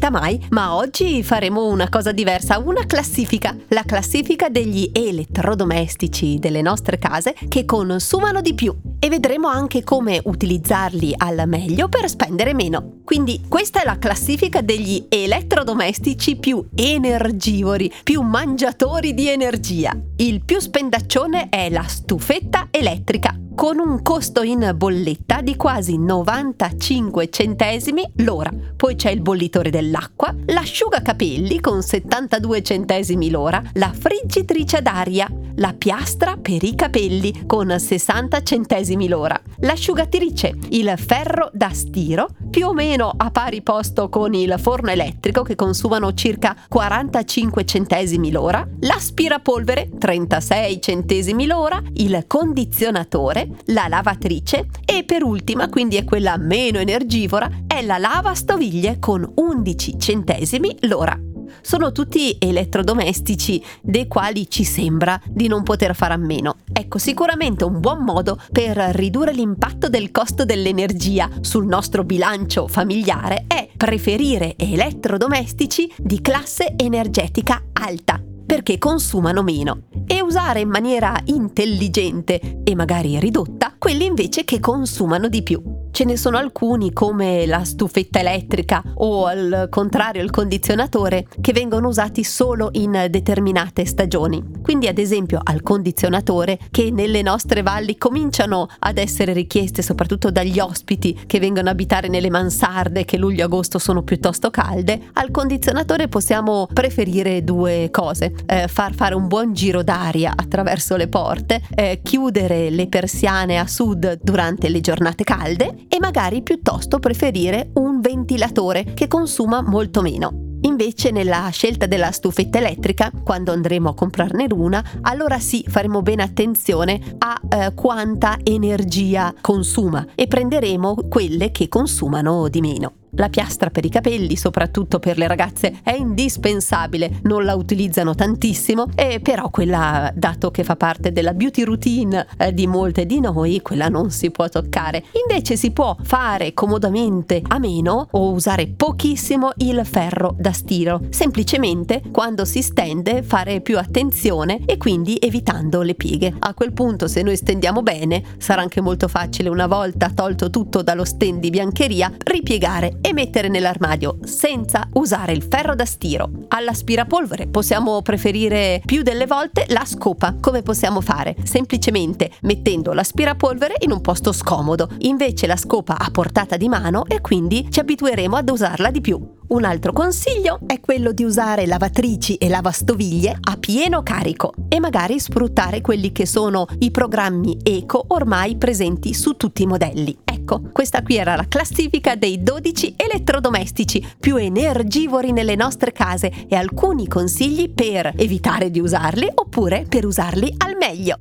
Capita mai, ma oggi faremo una cosa diversa, una classifica, la classifica degli elettrodomestici delle nostre case che consumano di più e vedremo anche come utilizzarli al meglio per spendere meno. Quindi questa è la classifica degli elettrodomestici più energivori, più mangiatori di energia. Il più spendaccione è la stufetta elettrica con un costo in bolletta di quasi 95 centesimi l'ora. Poi c'è il bollitore dell'acqua, l'asciugacapelli con 72 centesimi l'ora, la friggitrice d'aria, la piastra per i capelli con 60 centesimi l'ora, l'asciugatrice, il ferro da stiro, più o meno a pari posto con il forno elettrico che consumano circa 45 centesimi l'ora, l'aspirapolvere 36 centesimi l'ora, il condizionatore, la lavatrice e per ultima, quindi è quella meno energivora, è la lavastoviglie con 11 centesimi l'ora. Sono tutti elettrodomestici dei quali ci sembra di non poter fare a meno. Ecco, sicuramente un buon modo per ridurre l'impatto del costo dell'energia sul nostro bilancio familiare è preferire elettrodomestici di classe energetica alta perché consumano meno e usare in maniera intelligente e magari ridotta quelli invece che consumano di più. Ce ne sono alcuni come la stufetta elettrica o al contrario il condizionatore che vengono usati solo in determinate stagioni. Quindi ad esempio al condizionatore che nelle nostre valli cominciano ad essere richieste soprattutto dagli ospiti che vengono a abitare nelle mansarde che luglio-agosto sono piuttosto calde, al condizionatore possiamo preferire due cose. Eh, far fare un buon giro d'aria attraverso le porte, eh, chiudere le persiane a sud durante le giornate calde e magari piuttosto preferire un ventilatore che consuma molto meno. Invece nella scelta della stufetta elettrica, quando andremo a comprarne una, allora sì faremo bene attenzione a eh, quanta energia consuma e prenderemo quelle che consumano di meno. La piastra per i capelli, soprattutto per le ragazze, è indispensabile, non la utilizzano tantissimo, e però quella, dato che fa parte della beauty routine eh, di molte di noi, quella non si può toccare. Invece si può fare comodamente a meno o usare pochissimo il ferro da stiro, semplicemente quando si stende fare più attenzione e quindi evitando le pieghe. A quel punto se noi stendiamo bene sarà anche molto facile una volta tolto tutto dallo stand di biancheria ripiegare e mettere nell'armadio senza usare il ferro da stiro. All'aspirapolvere possiamo preferire più delle volte la scopa. Come possiamo fare? Semplicemente mettendo l'aspirapolvere in un posto scomodo, invece la scopa a portata di mano e quindi ci abitueremo ad usarla di più. Un altro consiglio è quello di usare lavatrici e lavastoviglie a pieno carico e magari sfruttare quelli che sono i programmi eco ormai presenti su tutti i modelli. Ecco, questa qui era la classifica dei 12 elettrodomestici più energivori nelle nostre case e alcuni consigli per evitare di usarli oppure per usarli al meglio.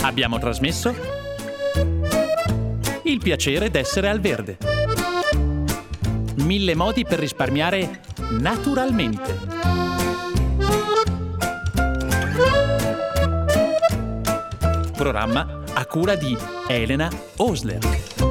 Abbiamo trasmesso Il piacere d'essere al verde. Mille modi per risparmiare naturalmente. Programma a cura di Elena Osler.